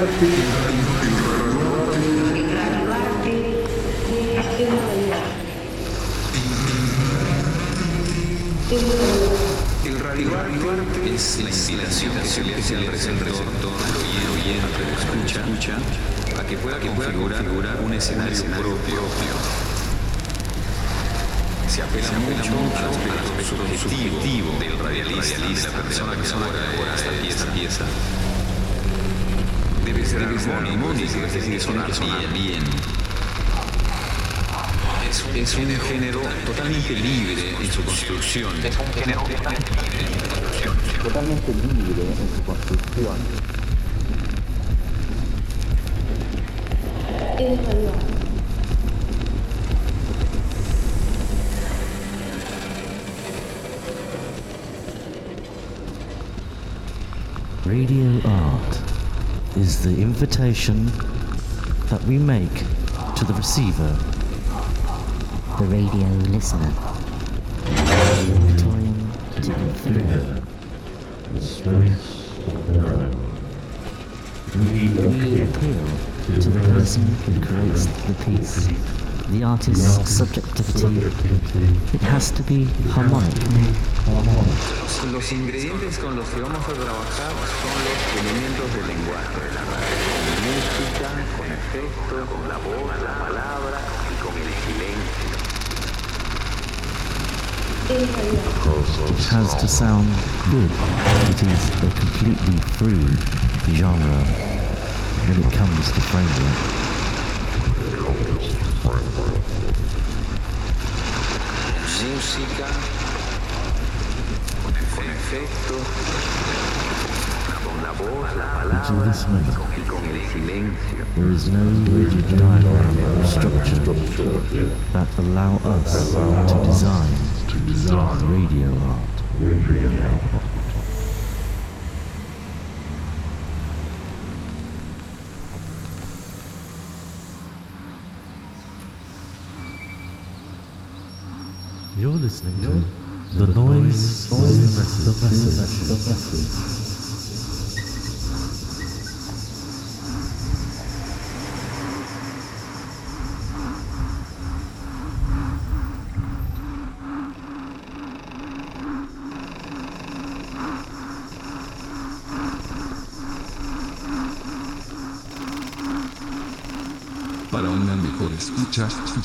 El decir, sonar bien. Es un género totalmente libre en su construcción. Es un género totalmente libre en su construcción. Totalmente libre en su construcción. Radio art is the invitation that we make to the receiver, the radio listener. Time to influence. the space of their own. We We appeal appeal to the person who creates the piece, the artist's subjectivity. It has to be harmonic. Los ingredientes con los que vamos a trabajar son los elementos del lenguaje de la radio. Con música, con con la voz, la palabra y con el silencio. It has to sound good. It is a completely free genre when it comes to framework. Música, con la y con el silencio. there is no rigid diagram or structure that allow us to design radio art. You're listening to the noise, the message, the message.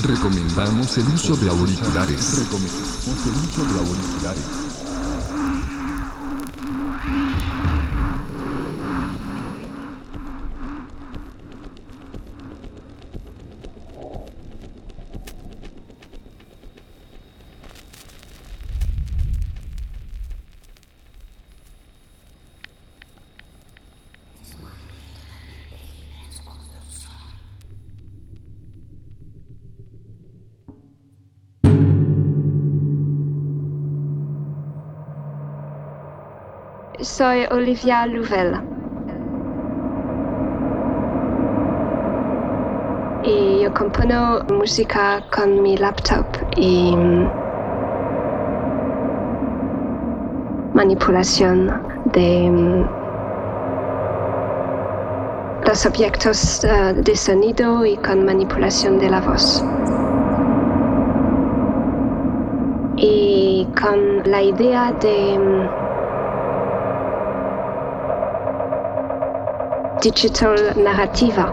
Recomendamos el uso de auriculares. Soy Olivia Louvel. Y yo compongo música con mi laptop y mm, manipulación de mm, los objetos eh, de sonido y con manipulación de la voz. Y con la idea de digital narrativa.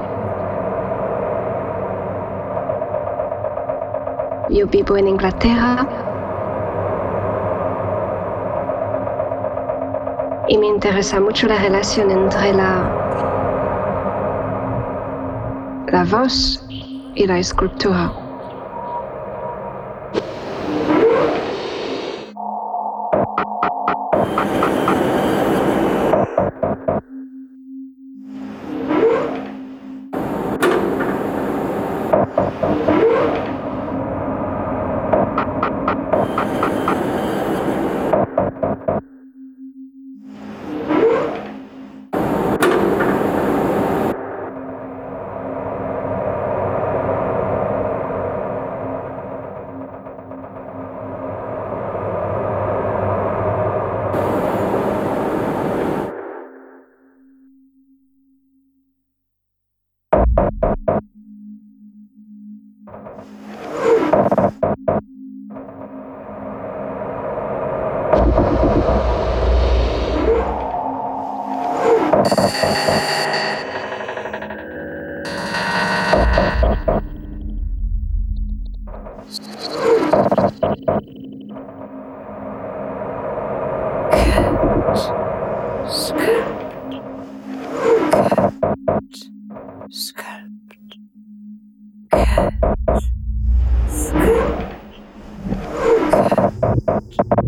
Yo vivo en Inglaterra y me interesa mucho la relación entre la, voz y la escultura. Skirt. Skirt. I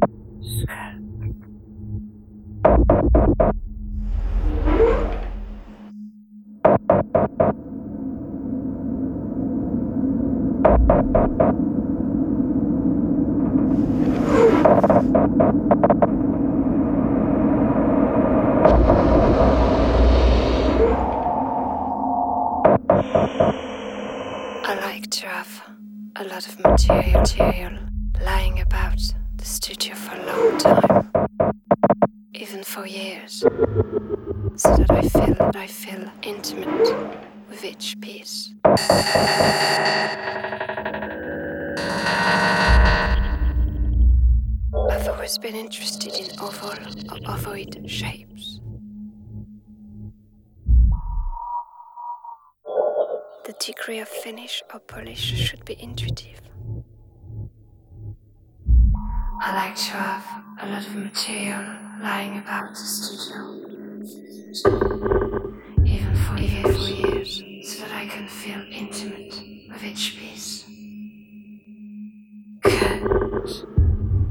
each piece. I've always been interested in oval or ovoid shapes. The degree of finish or polish should be intuitive. I like to have a lot of material lying about the studio, even for, for years, so that I can feel intimate with each piece. Cut,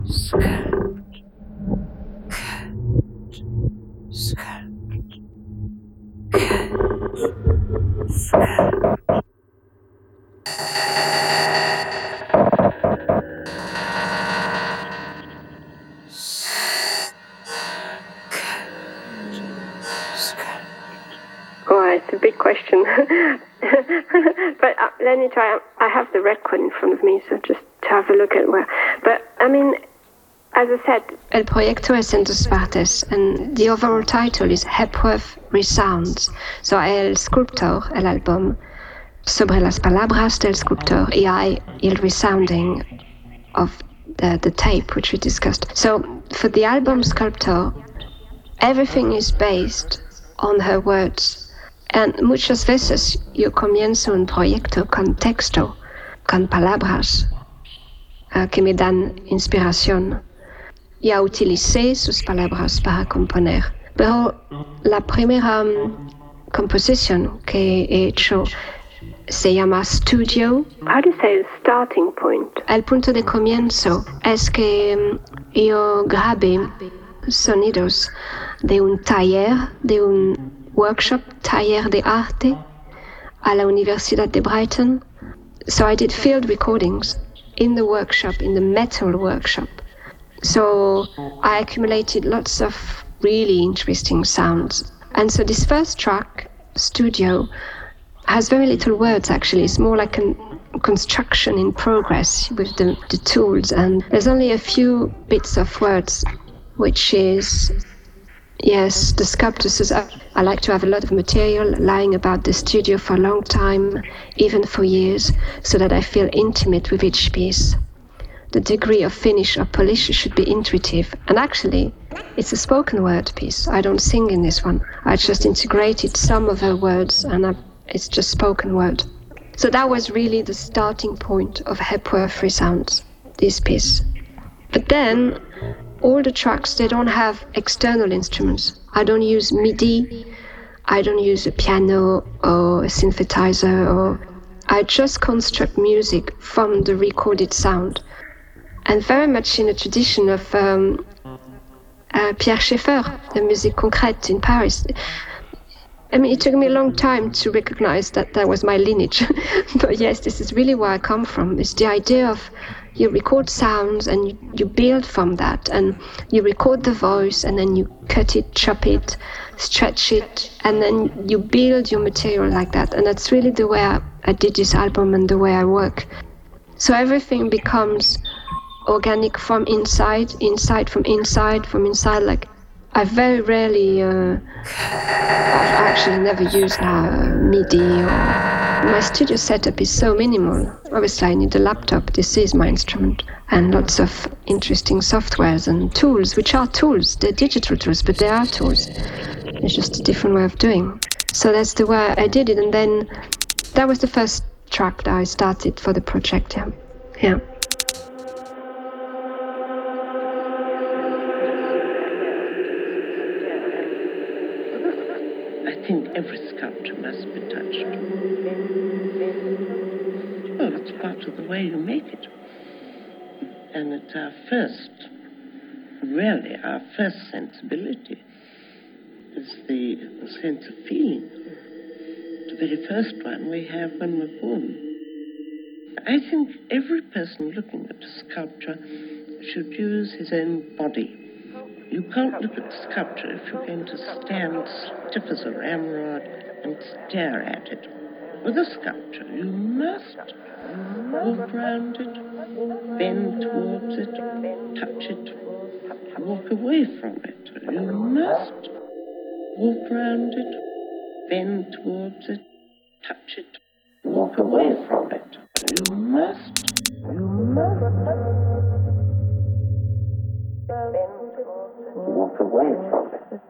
sculpt, En dos partes, and the overall title is Hepworth Resounds. So el sculptor, el álbum, sobre las palabras del sculptor y hay el resounding of the, the tape which we discussed. So for the album Sculptor, everything is based on her words. And muchas veces yo comienzo un proyecto con texto, con palabras uh, que me dan inspiración. Ya utilicé sus palabras para componer. Pero la primera um, composición que he hecho se llama Studio. how do you say the starting point? El punto de comienzo es que um, yo grabé sonidos de un taller, de un workshop, taller de arte, a la Universidad de Brighton. So I did field recordings in the workshop, in the metal workshop. So I accumulated lots of really interesting sounds. And so this first track, Studio, has very little words actually. It's more like a construction in progress with the, the tools. And there's only a few bits of words, which is Yes, the sculptor says I, I like to have a lot of material lying about the studio for a long time, even for years, so that I feel intimate with each piece. The degree of finish or polish should be intuitive, and actually, it's a spoken word piece. I don't sing in this one. I just integrated some of her words, and I, it's just spoken word. So that was really the starting point of Hepworth Resounds, this piece. But then all the tracks they don't have external instruments. I don't use MIDI. I don't use a piano or a synthesizer or I just construct music from the recorded sound. And very much in the tradition of um, uh, Pierre Schaeffer, the musique concrète in Paris. I mean, it took me a long time to recognize that that was my lineage. but yes, this is really where I come from. It's the idea of you record sounds and you, you build from that and you record the voice and then you cut it chop it stretch it and then you build your material like that and that's really the way I, I did this album and the way i work so everything becomes organic from inside inside from inside from inside like i very rarely uh, i've actually never used uh, midi or My studio setup is so minimal. Obviously, I need a laptop. This is my instrument. And lots of interesting softwares and tools, which are tools. They're digital tools, but they are tools. It's just a different way of doing. So that's the way I did it. And then that was the first track that I started for the project. Yeah. Yeah. You make it. And it's our first, really, our first sensibility is the, the sense of feeling. The very first one we have when we're born. I think every person looking at a sculpture should use his own body. You can't look at sculpture if you're going to stand stiff as a ramrod and stare at it. With a sculpture, you must walk around it, bend towards it, touch it, walk away from it. You must walk around it, bend towards it, touch it, walk away from it. You must, you must. Walk away from it.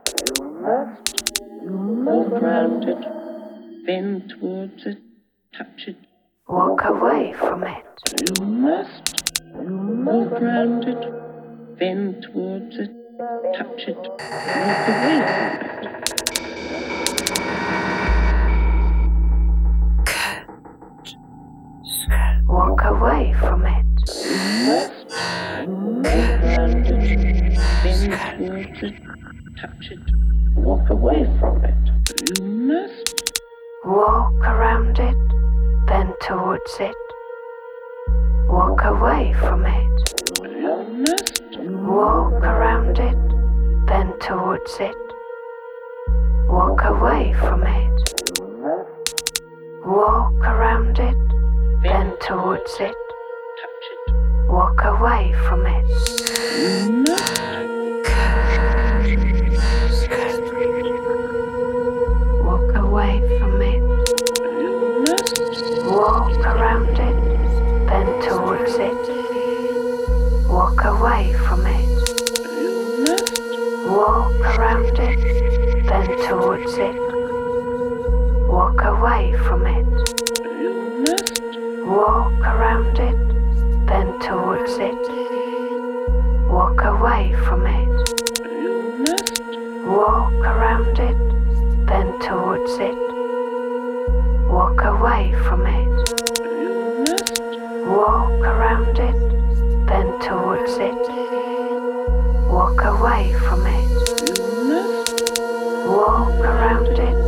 You must walk around it, bend towards it, touch it. Walk away from it. You must walk around it, bend towards it, touch it, walk away from it. Walk away from it. Walk around it, bend towards it, touch it, walk away from it. You must Walk around it, bend towards it. Walk away from it. Walk around it, bend towards it. Walk away from it. Walk around it, bend towards it. Walk away from it. Away from it. Walk around it, bend towards it. Walk away from it. Walk around it, bend towards it. Walk away from it. Walk around it, bend towards it. Walk away from it. Walk around it, bend towards it. Walk away from it. Walk around it,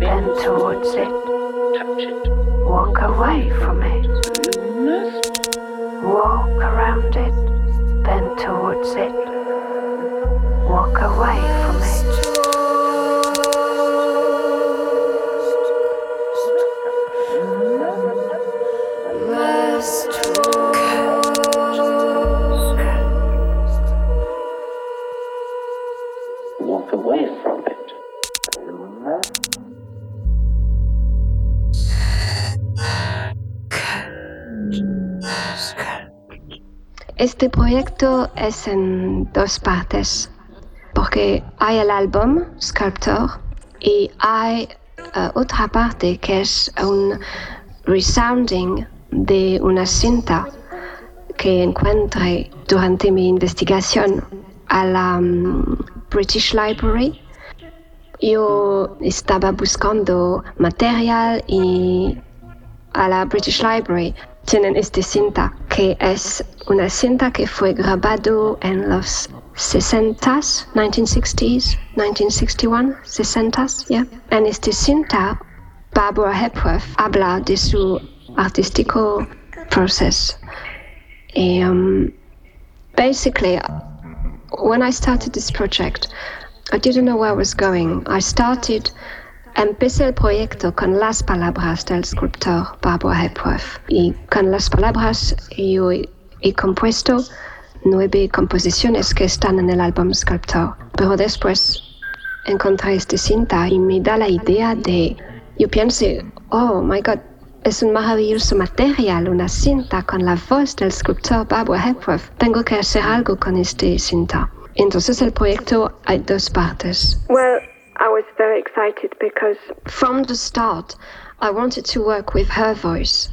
bend towards it. Walk away from it. Walk around it, bend towards it. Walk away from it. Este proyecto es en dos partes, porque hay el álbum Sculptor y hay eh, otra parte que es un resounding de una cinta que encontré durante mi investigación a la mm, British Library. Yo estaba buscando material y a la British Library tienen esta cinta que es una cinta que fue grabado en los 60s, 1960s, 1961, 60s, yeah. En esta cinta, Barbara Hepworth habla de su artístico proceso. Um, basically, when I started this project, I didn't know where I was going. I started Empecé el proyecto con las palabras del sculptor Barbara Hepworth. Y con las palabras yo he, compuesto nueve composiciones que están en el álbum Sculptor. Pero después encontré esta cinta y me da la idea de, yo pensé, oh my god, es un maravilloso material, una cinta con la voz del sculptor Barbara Hepworth. Tengo que hacer algo con este cinta. Entonces el proyecto hay dos partes. Well, I was very excited because From the start, I wanted to work with her voice.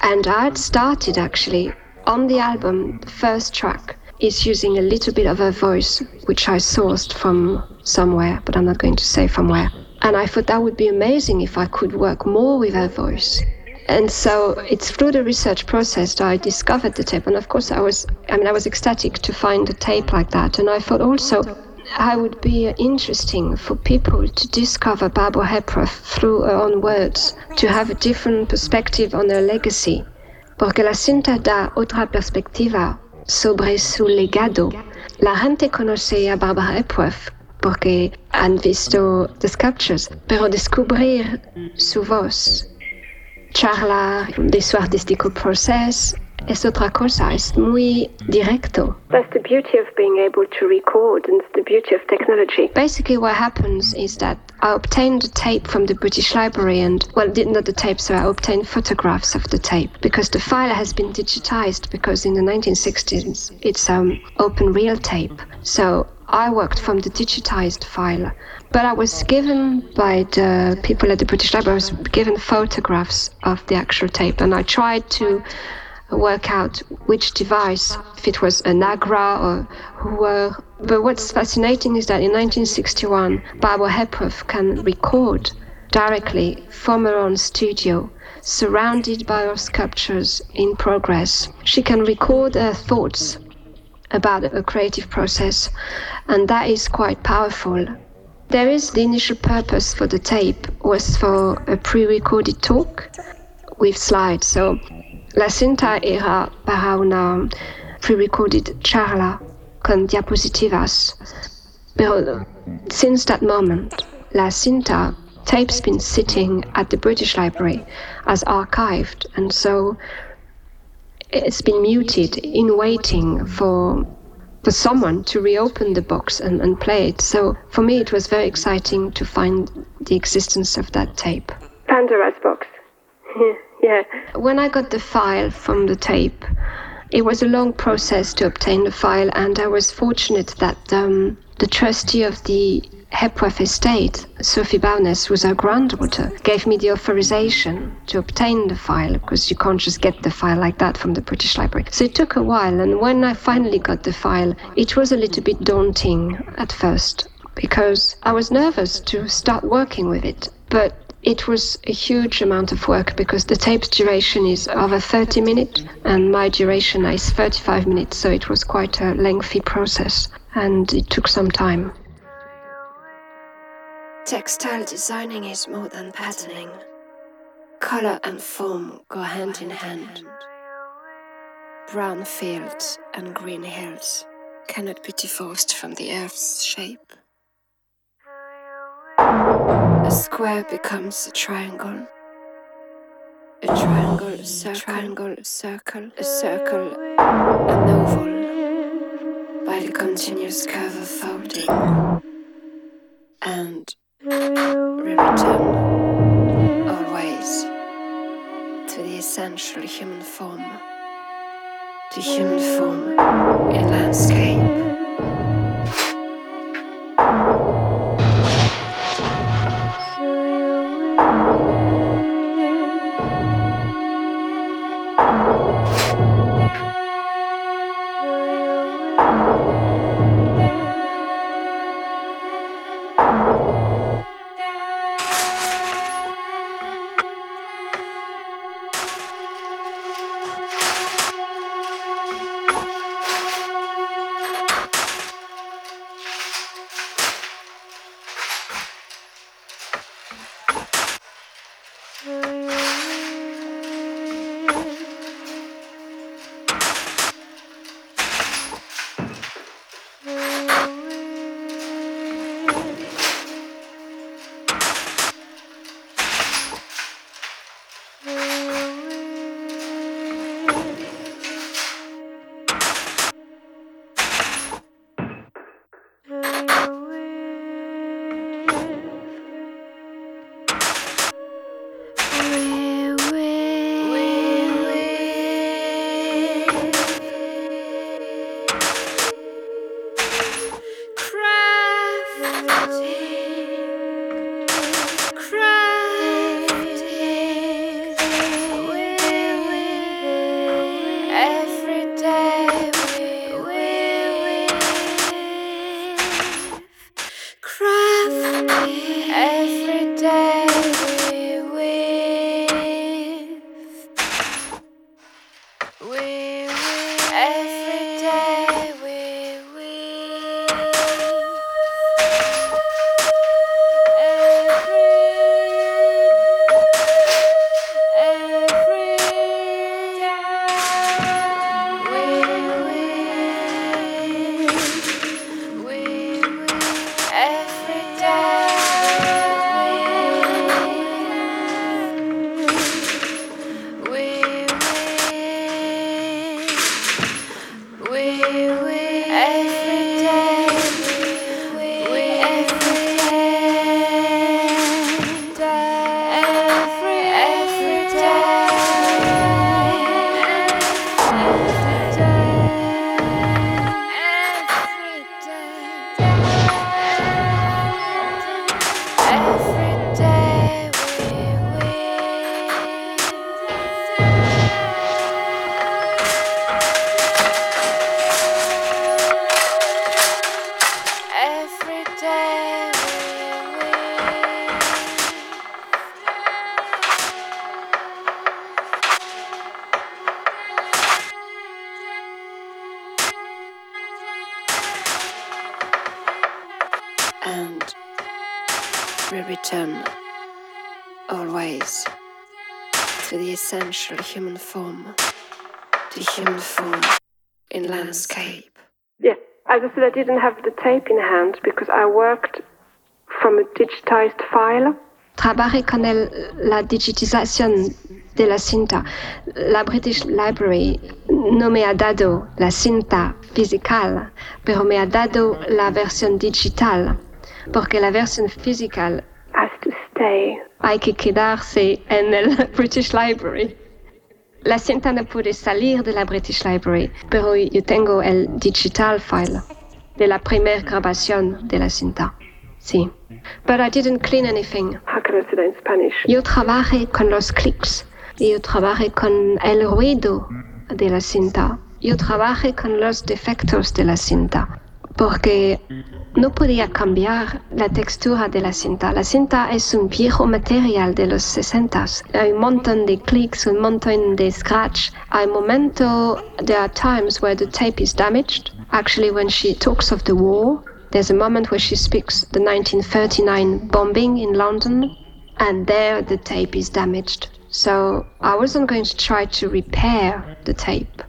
And I had started actually on the album, the first track is using a little bit of her voice, which I sourced from somewhere, but I'm not going to say from where. And I thought that would be amazing if I could work more with her voice. And so it's through the research process that I discovered the tape. And of course, I was, I mean, I was ecstatic to find a tape like that. And I thought also I would be interesting for people to discover Barbara Hepworth through her own words, to have a different perspective on her legacy. Porque la cinta da otra perspectiva sobre su legado. La gente conoce a Barbara Hepworth porque han visto the sculptures, pero descubrir su voz, charlar de su artístico proceso es otra cosa, es muy directo. that's the beauty of being able to record and the beauty of technology. Basically, what happens is that I obtained the tape from the British Library and, well, did not the tape, so I obtained photographs of the tape because the file has been digitized because in the 1960s it's um, open reel tape. So I worked from the digitized file. But I was given by the people at the British Library, I was given photographs of the actual tape and I tried to work out which device, if it was a Nagra or Uher. But what's fascinating is that in 1961, Barbara Hepworth can record directly from her own studio, surrounded by her sculptures in progress. She can record her thoughts about a creative process, and that is quite powerful. There is the initial purpose for the tape was for a pre-recorded talk with slides. So la cinta era para una pre-recorded charla con diapositivas. Pero since that moment, la cinta tape's been sitting at the British Library as archived, and so it's been muted in waiting for for someone to reopen the box and, and play it. So for me, it was very exciting to find the existence of that tape. Pandora's box. yeah. When I got the file from the tape, it was a long process to obtain the file, and I was fortunate that um, the trustee of the Hepworth estate, Sophie Bowness, who's her granddaughter, gave me the authorization to obtain the file because you can't just get the file like that from the British Library. So it took a while, and when I finally got the file, it was a little bit daunting at first because I was nervous to start working with it. But it was a huge amount of work because the tape's duration is over 30 minutes and my duration is 35 minutes, so it was quite a lengthy process and it took some time. Textile designing is more than patterning. Color and form go hand in hand. Brown fields and green hills cannot be divorced from the earth's shape. A square becomes a triangle. A triangle, a circle, triangle, a circle, a circle, an oval by the continuous curve of folding. And return always to the essential human form, to human form in landscape. And we return always to the essential human form, the human form in landscape. Yes, as I said, I didn't have the tape in hand because I worked from a digitized file. Trabajé con el, la digitización de la cinta. La British Library no me ha dado la cinta física, pero me ha dado la versión digital, porque la versión física has to stay. hay que quedarse en el British Library. La cinta no puede salir de la British Library, pero yo tengo el digital file de la primera grabación de la cinta. Sí. But I didn't clean anything. How can I say that in Spanish? Yo trabajé con los clics. Yo trabajé con el ruido de la cinta. Yo trabajé con los defectos de la cinta. Porque no podía cambiar la textura de la cinta. La cinta es un viejo material de los 60. Hay un montón de clics, un montón de scratch. Hay momentos, there are times where the tape is damaged. Actually, when she talks of the war, there's a moment where she speaks the 1939 bombing in London, and there the tape is damaged. So I wasn't going to try to repair the tape.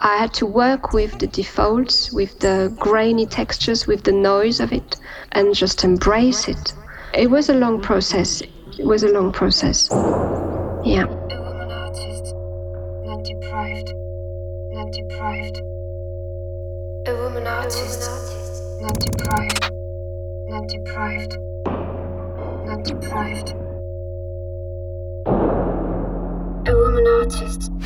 I had to work with the defaults, with the grainy textures, with the noise of it, and just embrace it. It was a long process. It was a long process. Yeah. A woman artist, not deprived, not deprived. A woman artist, not deprived, not deprived, not deprived. A woman artist.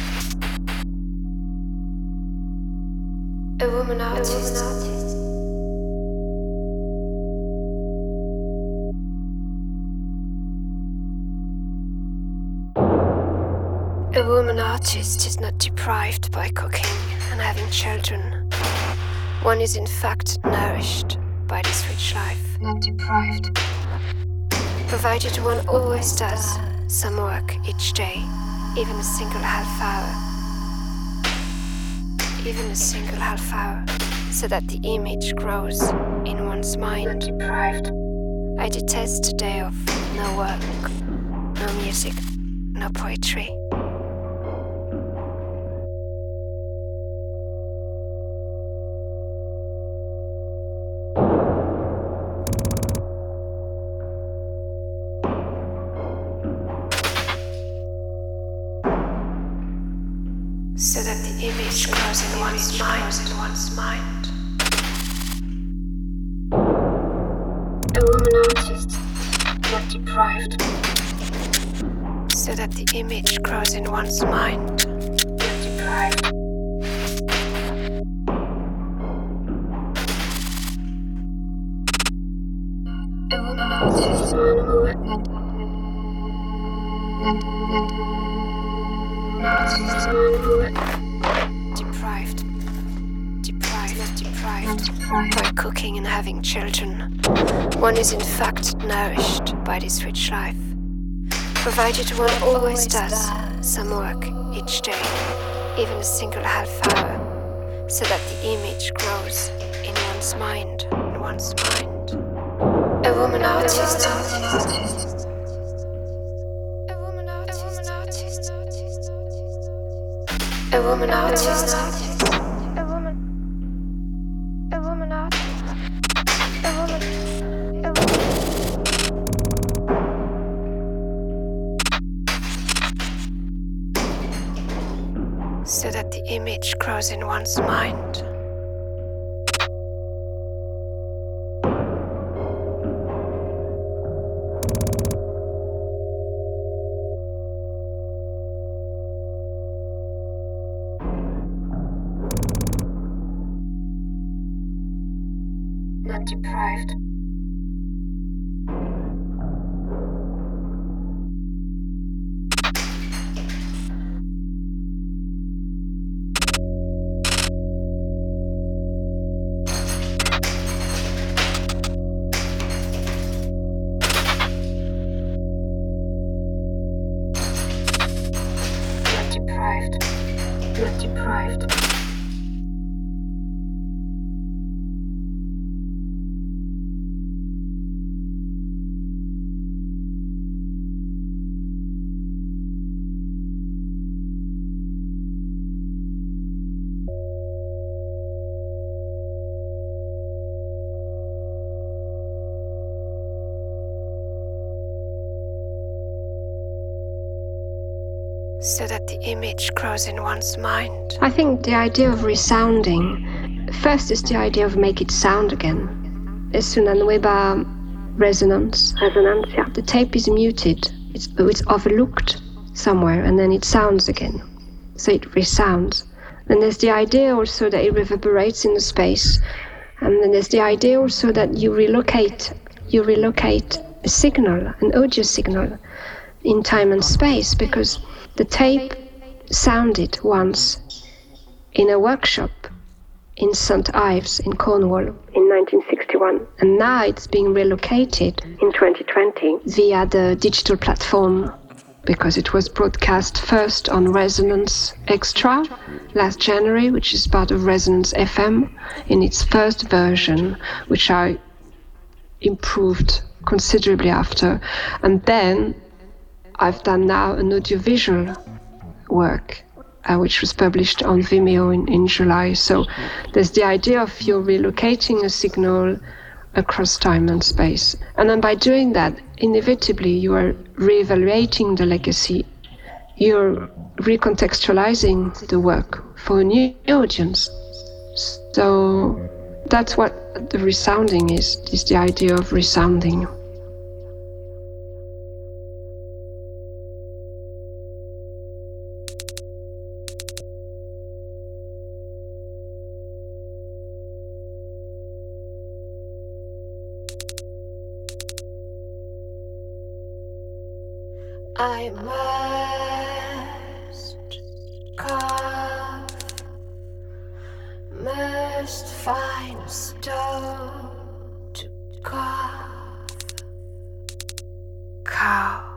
A woman artist. Is not deprived by cooking and having children. One is in fact nourished by this rich life. Not deprived. Provided one always does some work each day, even a single half hour. Even a single half hour, so that the image grows in one's mind. Deprived. I detest a day of no work, no music, no poetry. Provided one always does some work each day, even a single half hour, so that the image grows in one's mind, in one's mind. A woman artist. A woman artist. A woman artist. Grows in one's mind. So that the image grows in one's mind. I think the idea of resounding first is the idea of make it sound again. Es una nueva resonance. Resonancia. The tape is muted. It's, oh, it's overlooked somewhere and then it sounds again. So it resounds. And there's the idea also that it reverberates in the space. And then there's the idea also that you relocate you relocate a signal, an audio signal, in time and space because the tape sounded once in a workshop in St. Ives in Cornwall in 1961. And now it's being relocated in 2020 via the digital platform because it was broadcast first on Resonance Extra last January, which is part of Resonance FM, in its first version, which I improved considerably after. And then I've done now an audiovisual work. Uh, which was published on Vimeo in, in July. So there's the idea of you relocating a signal across time and space. And then by doing that, inevitably you are reevaluating the legacy. You're recontextualizing the work for a new audience. So that's what the resounding is, is the idea of resounding. I must carve, must find a stone to carve, carve.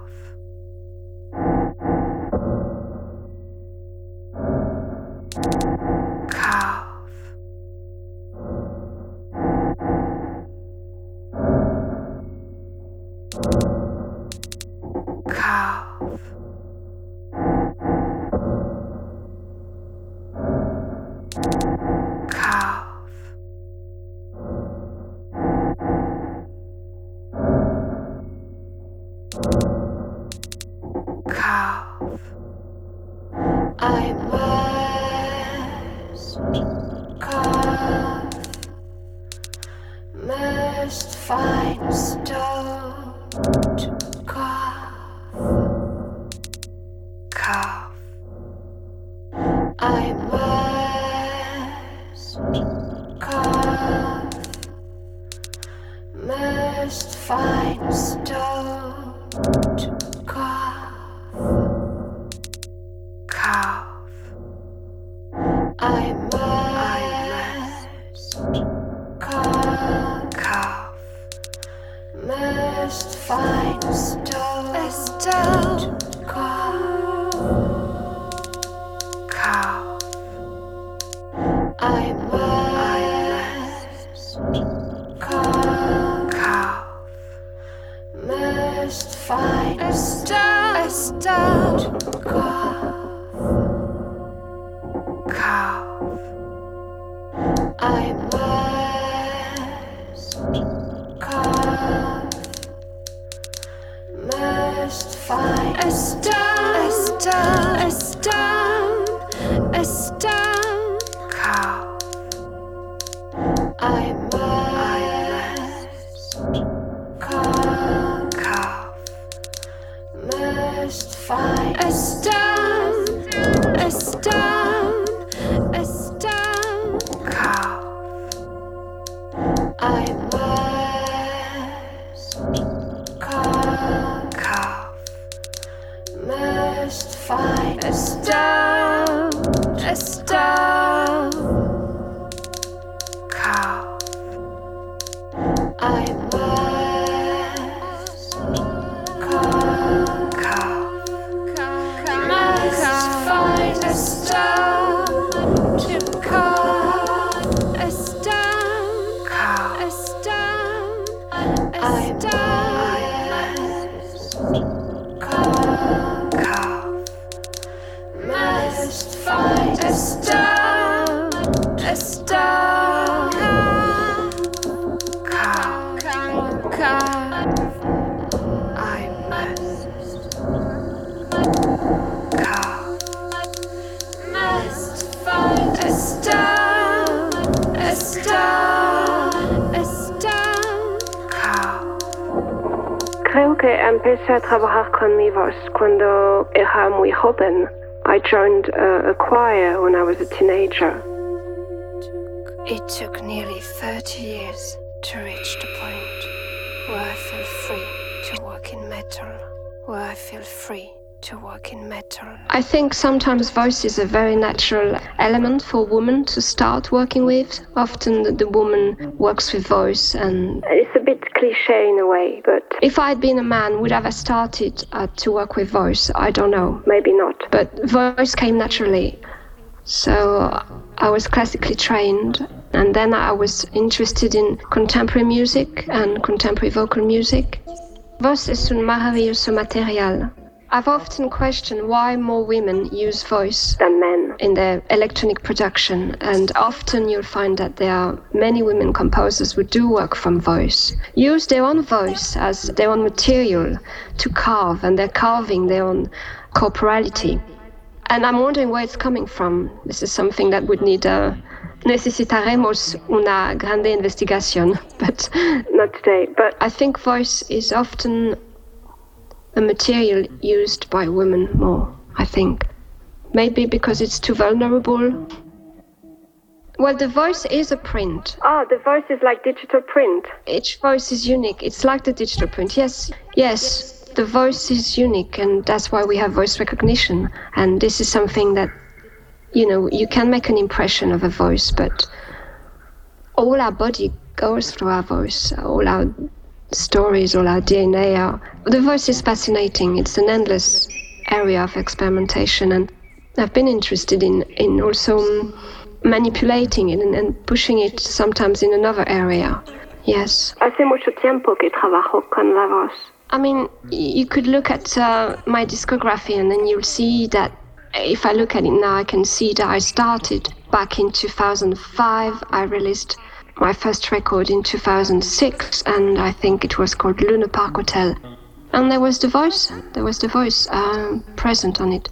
I think sometimes voice is a very natural element for women to start working with. Often the, woman works with voice and It's a bit cliche in a way, but if I'd been a man, would I have started uh, to work with voice? I don't know. maybe not. But voice came naturally. So I was classically trained and then I was interested in contemporary music and contemporary vocal music. Voice es un maravilloso material. I've often questioned why more women use voice Than men. in their electronic production, and often you'll find that there are many women composers who do work from voice, use their own voice as their own material to carve, and they're carving their own corporality. And I'm wondering where it's coming from. This is something that would need a. Necesitaremos una grande investigación, but Not today, but I think voice is often a material used by women more, I think. Maybe because it's too vulnerable. Well, the voice is a print. ah, the voice is like digital print. Each voice is unique. It's like the digital print. Yes, yes, the voice is unique, and that's why we have voice recognition. And this is something that, you know, you can make an impression of a voice, but all our body goes through our voice, all our stories, all our DNA. Our... The voice is fascinating. It's an endless area of experimentation, and I've been interested in in also manipulating it and, and pushing it sometimes in another area. Yes. Hace mucho tiempo que trabajo con la voz. I mean, you could look at uh, my discography and then you'll see that if I look at it now, I can see that I started back in 2005. I released my first record in 2006, and I think it was called Luna Park Hotel. And there was the voice, there was the voice um, present on it.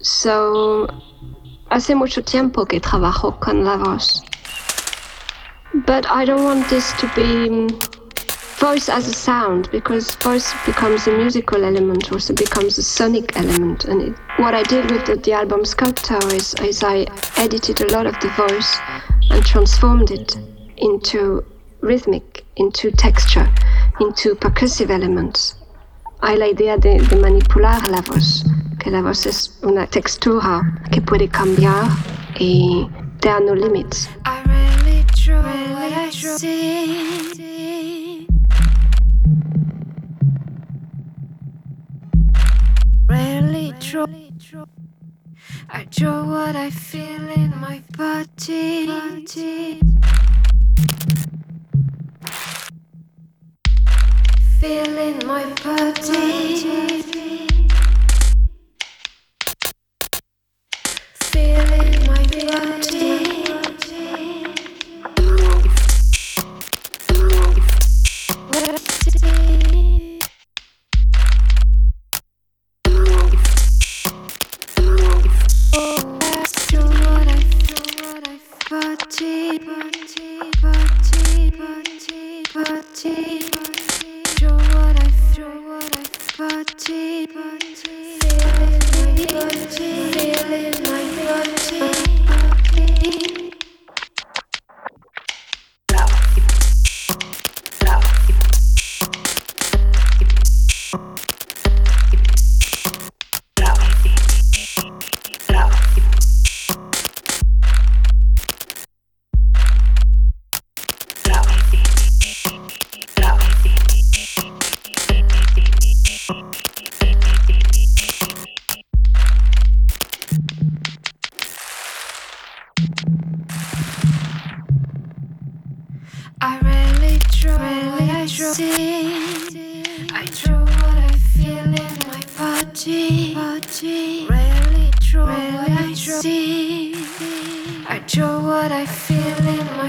So, hace mucho tiempo que trabajo con la voz. But I don't want this to be mm, voice as a sound because voice becomes a musical element, also becomes a sonic element. And it, what I did with the, the album Sculptor is, is I edited a lot of the voice and transformed it into rhythmic, into texture, into percussive elements. Hay la idea de, de manipular la voz, que la voz es una textura que puede cambiar y there are no limits. I rarely draw what I see. Draw. I draw what I feel in my body. Feel in my body. Feel in my body. deeper I rarely draw I see. I draw what I feel in my body. body. Rarely draw I see. I draw what I feel in my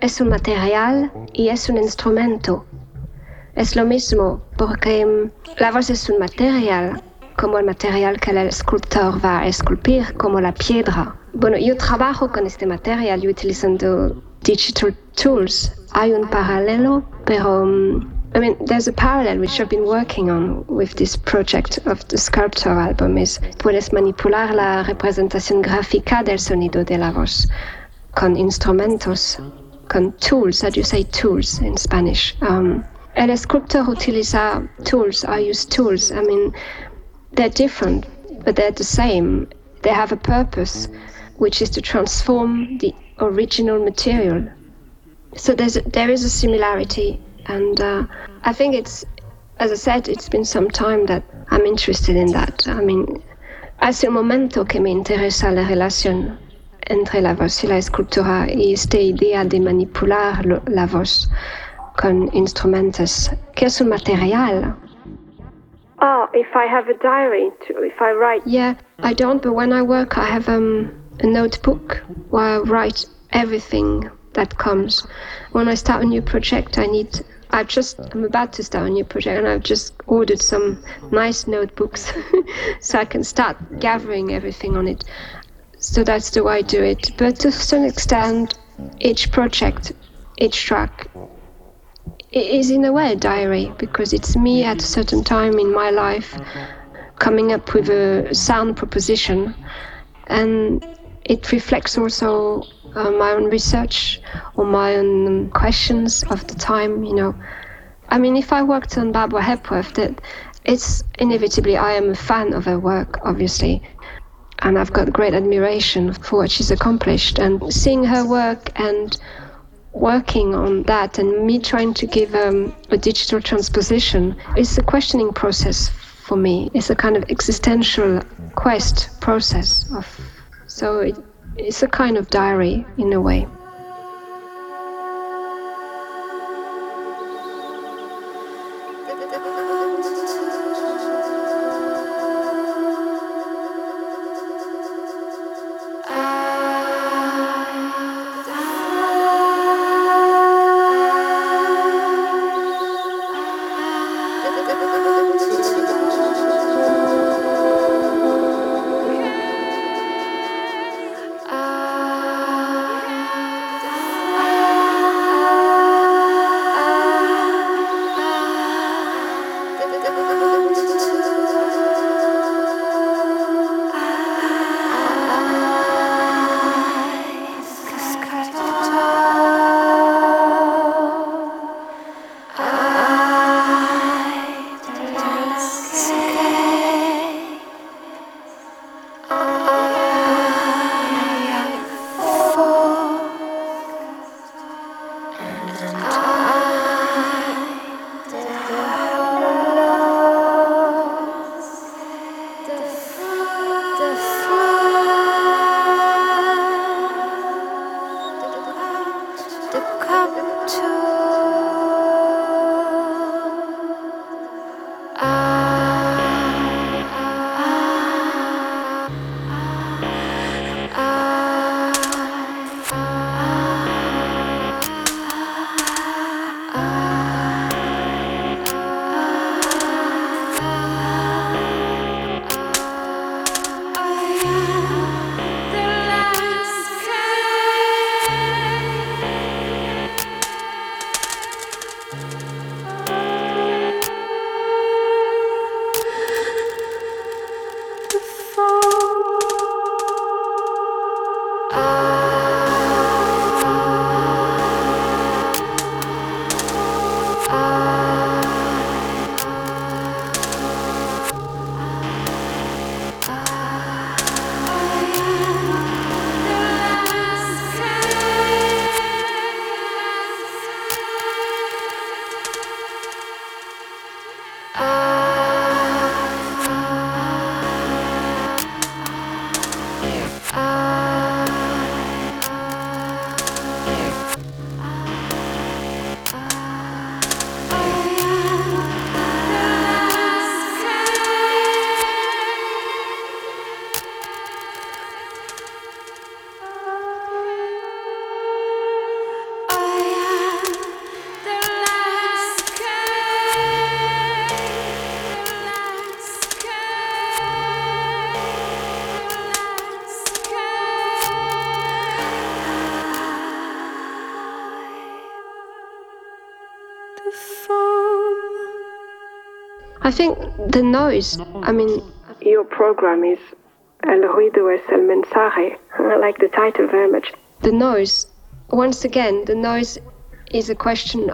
Es un material y es un instrumento. Es lo mismo porque mm, la voz es un material, como el material que el escultor va a esculpir, como la piedra. Bueno, yo trabajo con este material utilizando digital tools. Hay un paralelo, pero um, I mean, there's a parallel which I've been working on with this project of the sculptor album is puedes manipular la representación gráfica del sonido de la voz con instrumentos, con tools. How do you say tools in Spanish? Um, el escultor utiliza tools. I use tools. I mean, they're different, but they're the same. They have a purpose, which is to transform the original material. So there's a, there is a similarity, and uh, I think it's, as I said, it's been some time that I'm interested in that. I mean, hace un momento que me interesa la relación entre la voz y la escultura y esta idea de manipular lo- la voz con instrumentos, que es un material. Oh, if I have a diary, to, if I write. Yeah, I don't, but when I work, I have um, a notebook where I write everything that comes. When I start a new project, I need. I just I'm about to start a new project, and I've just ordered some nice notebooks so I can start gathering everything on it. So that's the way I do it. But to some extent, each project, each track is in a way a diary because it's me at a certain time in my life coming up with a sound proposition. And it reflects also uh, my own research or my own questions of the time you know. I mean if i worked on barbara hepworth that it's inevitably i am a fan of her work obviously and i've got great admiration for what she's accomplished and seeing her work and working on that and me trying to give um, a digital transposition is a questioning process for me. It's a kind of existential quest process of so it, it's a kind of diary in a way. I think the noise, I mean, Your program is El ruido es el mensaje. I like the title very much. the noise, once again, the noise is a question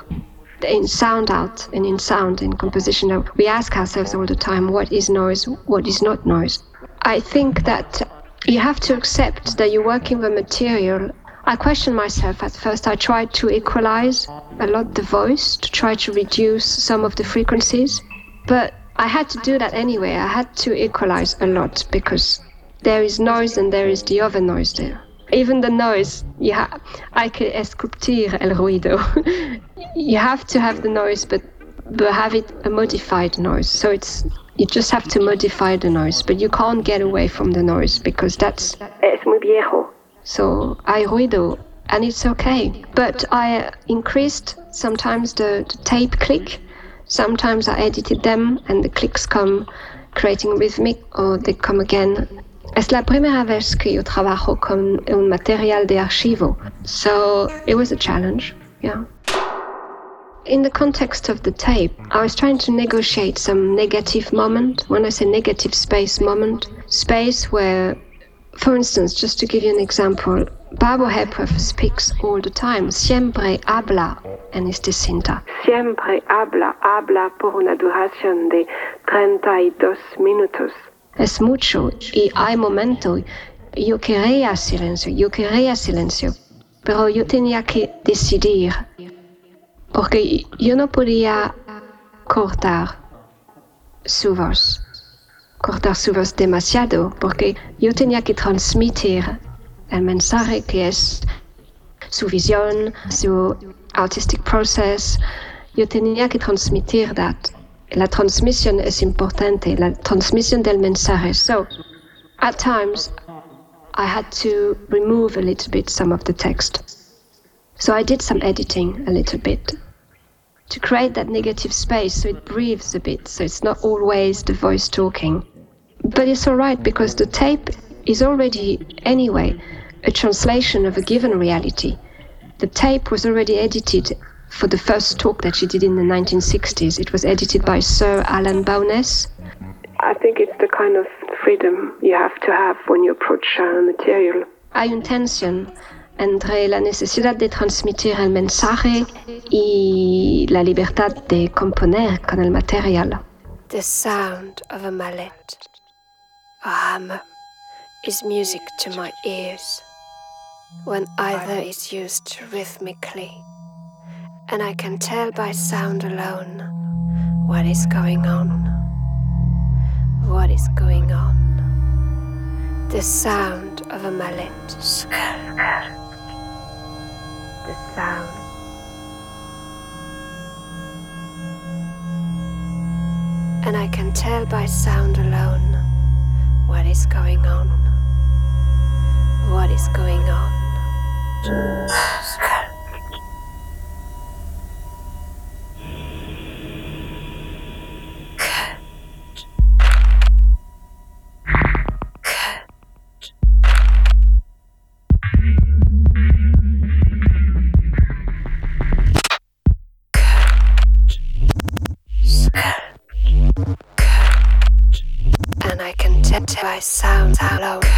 in sound out and in sound, in composition. We ask ourselves all the time what is noise, what is not noise. I think that you have to accept that you're working with material. I question myself at first. I tried to equalize a lot the voice to try to reduce some of the frequencies, but I had to do that anyway. I had to equalize a lot because there is noise and there is the other noise there. Even the noise, yeah, hay que esculpir el ruido. you have to have the noise, but but have it a modified noise. So it's you just have to modify the noise, but you can't get away from the noise because that's Es muy viejo. so hay ruido and it's okay. But I uh, increased sometimes the, the tape click. Sometimes I edited them and the clicks come creating rhythmic or they come again. Es la primera vez que yo trabajo con un material de archivo. So it was a challenge, yeah. In the context of the tape, I was trying to negotiate some negative moment. When I say negative space moment, space where for instance, just to give you an example, Barbara Hepworth speaks all the time. Siempre habla en esta cinta. Siempre habla, habla por una duración de 32 minutos. Es mucho y hay momentos. Yo quería silencio, yo quería silencio, pero yo tenía que decidir porque yo no podía cortar su voz. cortar su voz demasiado porque yo tenía que transmitir el mensaje que es su visión, su artistic process. Yo tenía que transmitir that. La transmisión es importante, la transmisión del mensaje. So, at times, I had to remove a little bit some of the text. So I did some editing a little bit to create that negative space so it breathes a bit, so it's not always the voice talking. But it's alright because the tape is already, anyway, a translation of a given reality. The tape was already edited for the first talk that she did in the 1960s. It was edited by Sir Alan Bowness. I think it's the kind of freedom you have to have when you approach uh, material. Hay una tensión entre la necesidad de transmitir el mensaje y la libertad de componer con el material. The sound of a mallet, a hammer, is music to my ears when either is used rhythmically, and I can tell by sound alone what is going on. What is going on? The sound of a mallet. The sound. And I can tell by sound alone what is going on. What is going on? And I can by sound alone.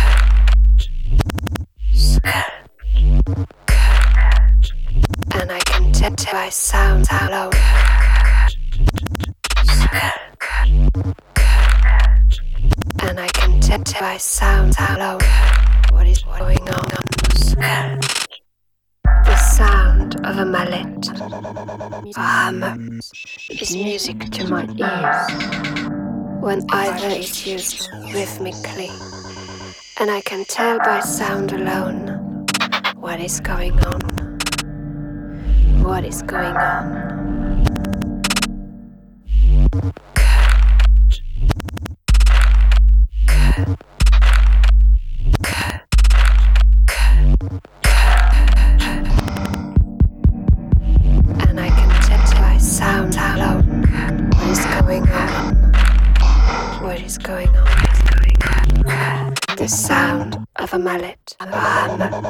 By sound alone. And I can tell by sound alone what is going on. The sound of a mallet, a hammer, is music to my ears when either is used rhythmically, and I can tell by sound alone what is going on. What is going on?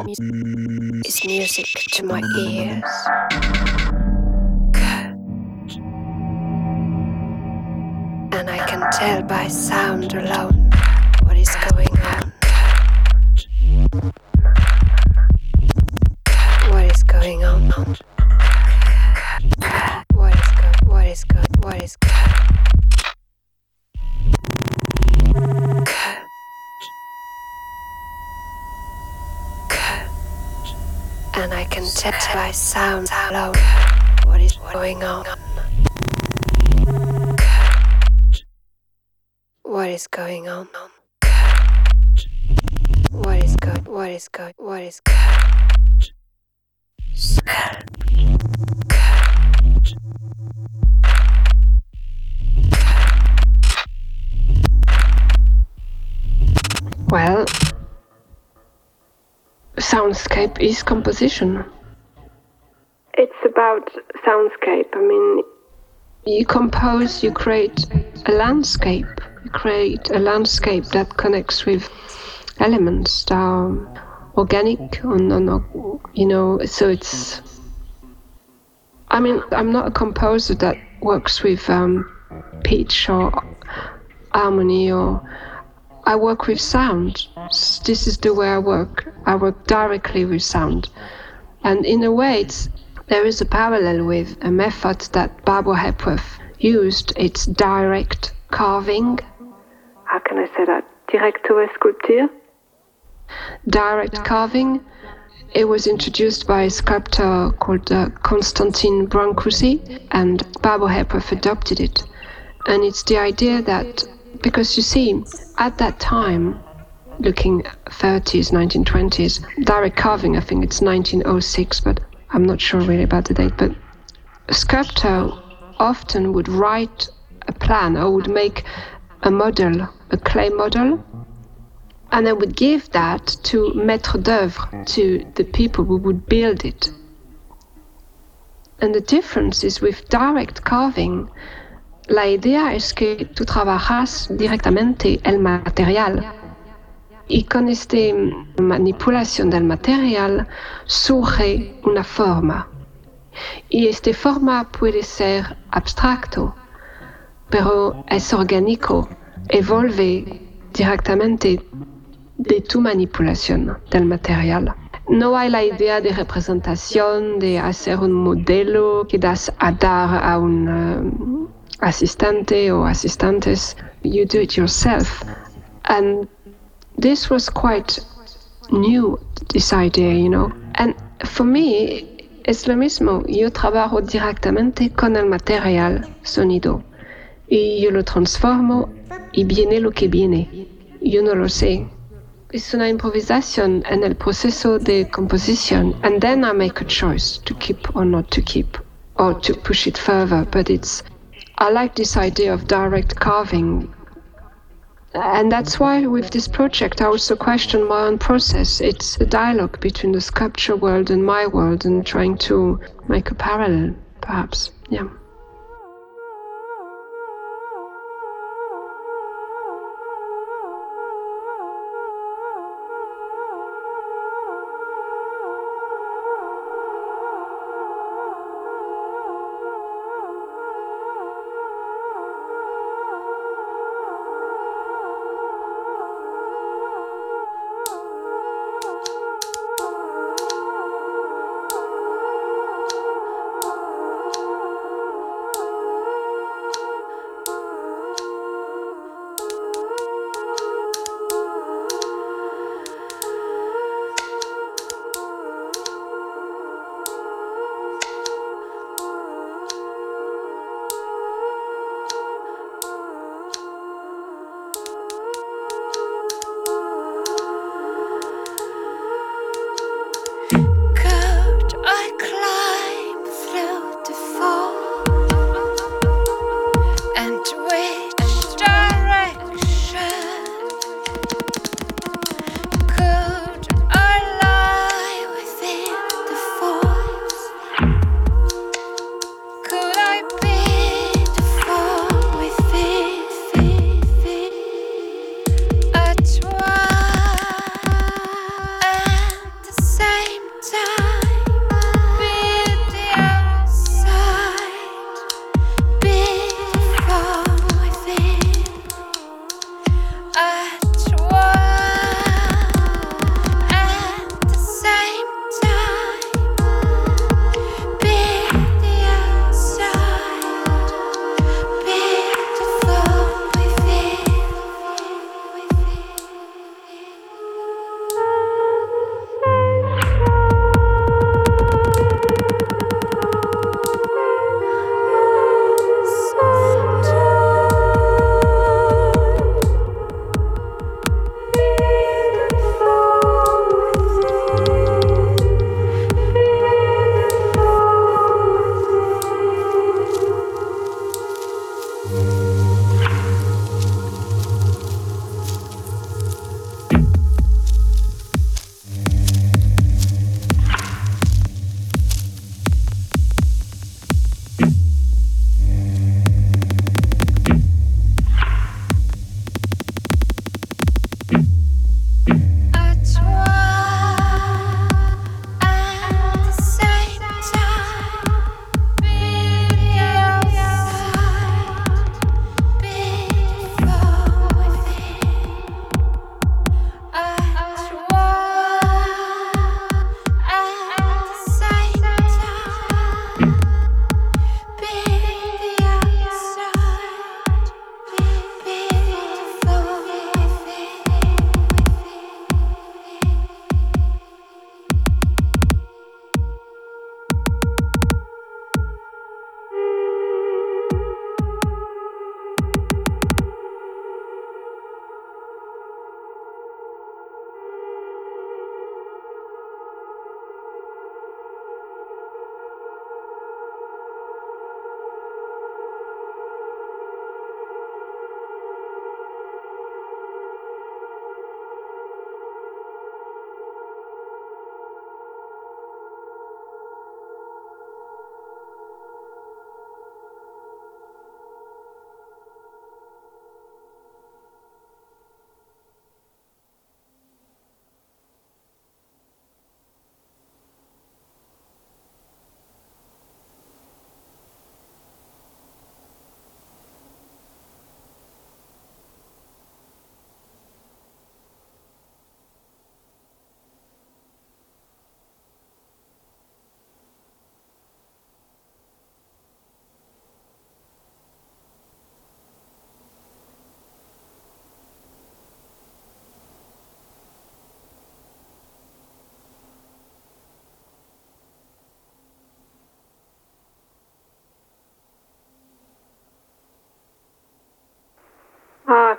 is music to my ears. Good. And I can tell by sound alone by sound alone what is going on. What is going on? What is good? What is good? What is good? Well, soundscape is composition. About soundscape. I mean, You compose, you create a landscape. You create a landscape that connects with elements that are organic or non, you know, so it's. I mean, I'm not a composer that works with um, pitch or harmony or. I work with sound. This is the way I work. I work directly with sound. And in a way, it's, there is a parallel with a method that Barbara Hepworth used. It's direct carving. how can I say that? Direct Directo sculpture. Direct carving. It was introduced by a sculptor called uh, Constantin Brancusi, and Barbara Hepworth adopted it. And it's the idea that, because you see, at that time, looking 30s, 1920s, direct carving, I think it's 1906, but I'm not sure really about the date, but sculptor often would write a plan or would make a model, a clay model, and I would give that to maître d'œuvre, to the people who would build it. And the difference is with direct carving, la idea es que tú trabajas directamente el material. Y con esta manipulación del material surge una forma. Y esta forma puede ser abstracto, pero es orgánico, evolve directamente de tu manipulación del material. No hay la idea de representación, de hacer un modelo que das a dar a un um, asistente o asistentes. You do it yourself. And this was quite new, this idea, you know. And for me, es lo mismo. Yo trabajo directamente con el material sonido. Y yo lo transformo y viene lo que viene. Yo no lo sé. Es una improvisación en el proceso de composición. And then I make a choice to keep or not to keep, or to push it further. But it's, I like this idea of direct carving. And that's why with this project I also question my own process. It's a dialogue between the sculpture world and my world and trying to make a parallel, perhaps. Yeah.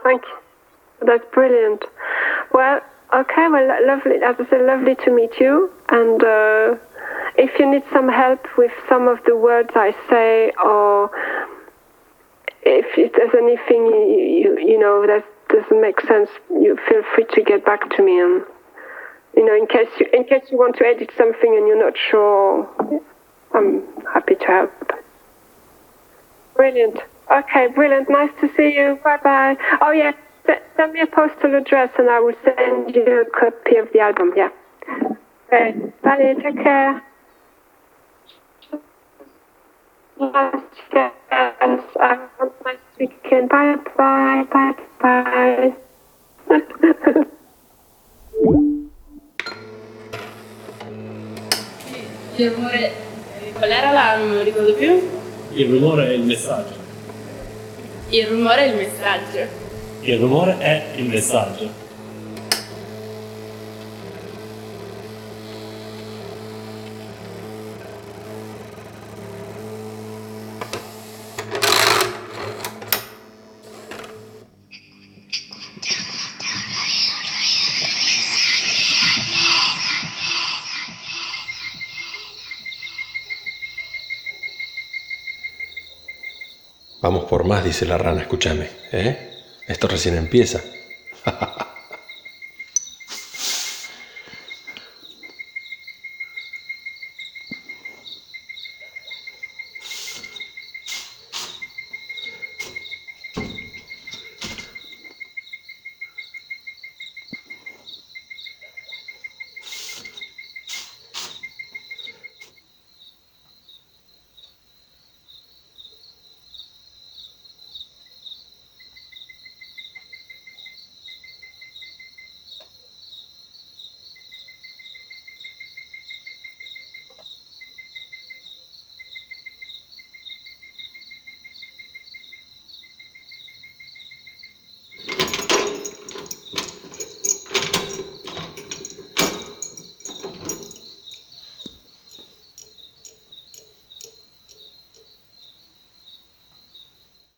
Thank you. That's brilliant. Well, okay, well, lovely. As I said, lovely to meet you. And uh, if you need some help with some of the words I say, or if there's anything you, you, you know that doesn't make sense, you feel free to get back to me. And you know, in case you in case you want to edit something and you're not sure, I'm happy to help. Brilliant. Okay, brilliant. Nice to see you. Bye bye. Oh yeah, send me a postal address and I will send you a copy of the album. Yeah. Okay. Bye. Take care. Yes, yes. Have a nice weekend. Bye bye. Bye bye. Il rumore. Qual era la. non ricordo più? Il rumore è il messaggio. Il rumore è il messaggio. Il rumore è il messaggio. Por más, dice la rana, escúchame, ¿eh? Esto recién empieza.